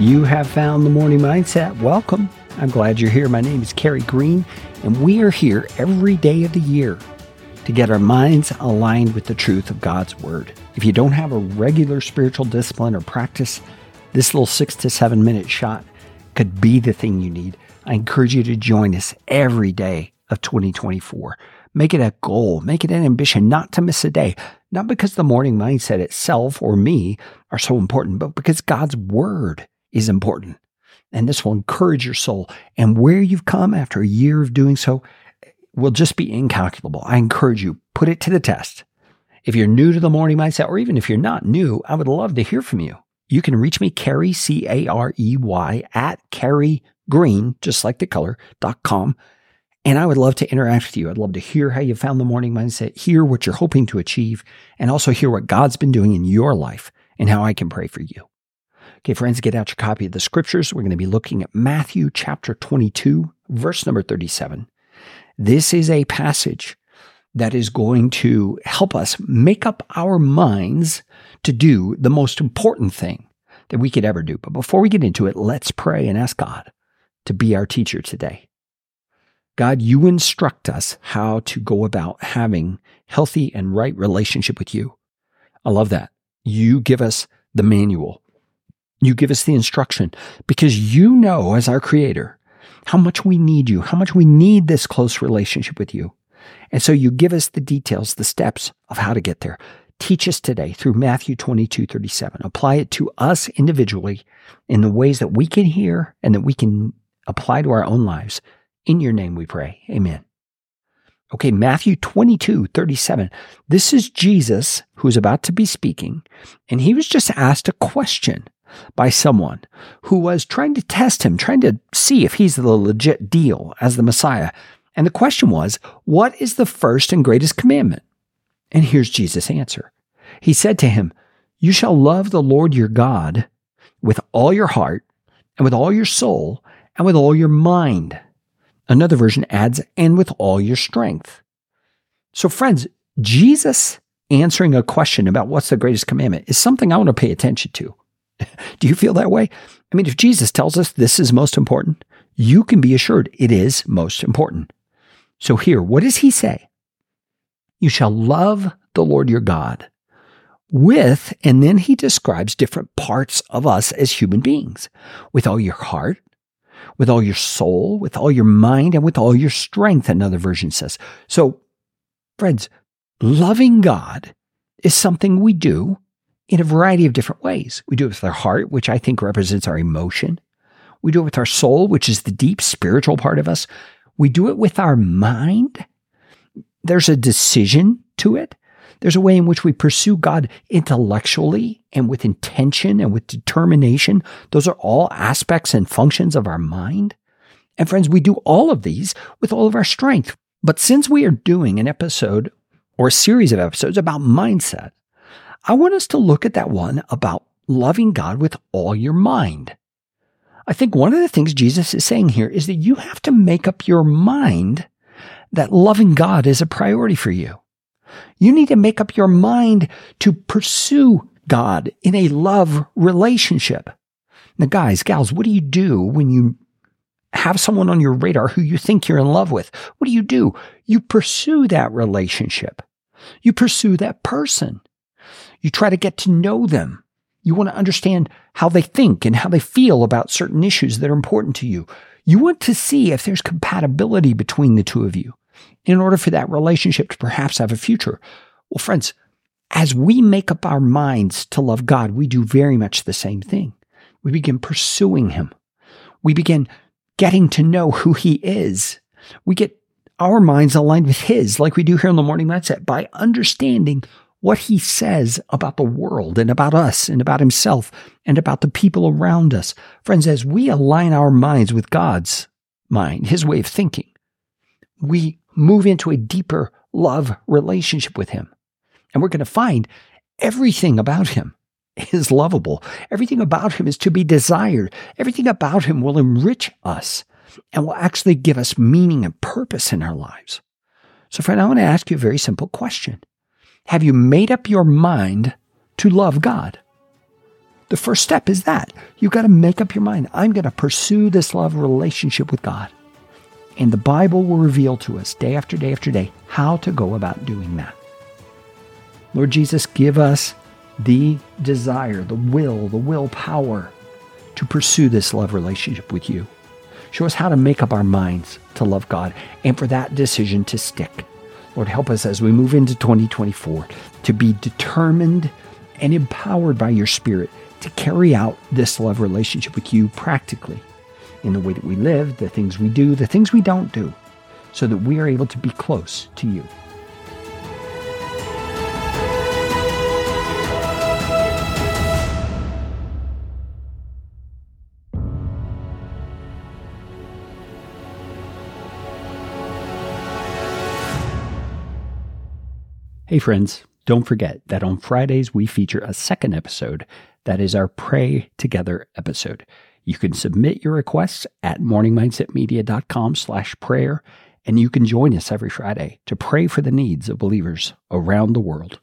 You have found the morning mindset. Welcome. I'm glad you're here. My name is Carey Green, and we are here every day of the year to get our minds aligned with the truth of God's Word. If you don't have a regular spiritual discipline or practice, this little six to seven minute shot could be the thing you need. I encourage you to join us every day of 2024. Make it a goal, make it an ambition not to miss a day, not because the morning mindset itself or me are so important, but because God's word is important. And this will encourage your soul. And where you've come after a year of doing so will just be incalculable. I encourage you, put it to the test. If you're new to the morning mindset, or even if you're not new, I would love to hear from you. You can reach me, Carey, C A R E Y, at Carey Green, just like the color, dot com. And I would love to interact with you. I'd love to hear how you found the morning mindset, hear what you're hoping to achieve, and also hear what God's been doing in your life and how I can pray for you. Okay, friends, get out your copy of the scriptures. We're going to be looking at Matthew chapter 22, verse number 37. This is a passage that is going to help us make up our minds to do the most important thing that we could ever do. But before we get into it, let's pray and ask God to be our teacher today. God, you instruct us how to go about having healthy and right relationship with you. I love that. You give us the manual. You give us the instruction because you know as our creator how much we need you, how much we need this close relationship with you. And so you give us the details, the steps of how to get there. Teach us today through Matthew 22, 37. Apply it to us individually in the ways that we can hear and that we can apply to our own lives. In your name we pray. Amen. Okay, Matthew 22, 37. This is Jesus who's about to be speaking, and he was just asked a question by someone who was trying to test him, trying to see if he's the legit deal as the Messiah. And the question was, What is the first and greatest commandment? And here's Jesus' answer. He said to him, You shall love the Lord your God with all your heart, and with all your soul, and with all your mind. Another version adds, and with all your strength. So, friends, Jesus answering a question about what's the greatest commandment is something I want to pay attention to. Do you feel that way? I mean, if Jesus tells us this is most important, you can be assured it is most important. So, here, what does he say? You shall love the Lord your God with, and then he describes different parts of us as human beings with all your heart, with all your soul, with all your mind, and with all your strength, another version says. So, friends, loving God is something we do in a variety of different ways. We do it with our heart, which I think represents our emotion. We do it with our soul, which is the deep spiritual part of us. We do it with our mind. There's a decision to it. There's a way in which we pursue God intellectually and with intention and with determination. Those are all aspects and functions of our mind. And friends, we do all of these with all of our strength. But since we are doing an episode or a series of episodes about mindset, I want us to look at that one about loving God with all your mind. I think one of the things Jesus is saying here is that you have to make up your mind that loving God is a priority for you. You need to make up your mind to pursue God in a love relationship. Now, guys, gals, what do you do when you have someone on your radar who you think you're in love with? What do you do? You pursue that relationship. You pursue that person. You try to get to know them. You want to understand how they think and how they feel about certain issues that are important to you. You want to see if there's compatibility between the two of you in order for that relationship to perhaps have a future. Well, friends, as we make up our minds to love God, we do very much the same thing. We begin pursuing Him. We begin getting to know who He is. We get our minds aligned with His, like we do here in the morning mindset, by understanding what he says about the world and about us and about himself and about the people around us. Friends, as we align our minds with God's mind, his way of thinking, we move into a deeper love relationship with him. And we're going to find everything about him is lovable. Everything about him is to be desired. Everything about him will enrich us and will actually give us meaning and purpose in our lives. So, friend, I want to ask you a very simple question have you made up your mind to love God? the first step is that. You've got to make up your mind. I'm going to pursue this love relationship with God. And the Bible will reveal to us day after day after day how to go about doing that. Lord Jesus, give us the desire, the will, the willpower to pursue this love relationship with you. Show us how to make up our minds to love God and for that decision to stick. Lord, help us as we move into 2024 to be determined and empowered by your Spirit to carry out this love relationship with you practically in the way that we live, the things we do, the things we don't do, so that we are able to be close to you. Hey, friends, don't forget that on Fridays we feature a second episode that is our Pray Together episode. You can submit your requests at morningmindsetmedia.com slash prayer, and you can join us every Friday to pray for the needs of believers around the world.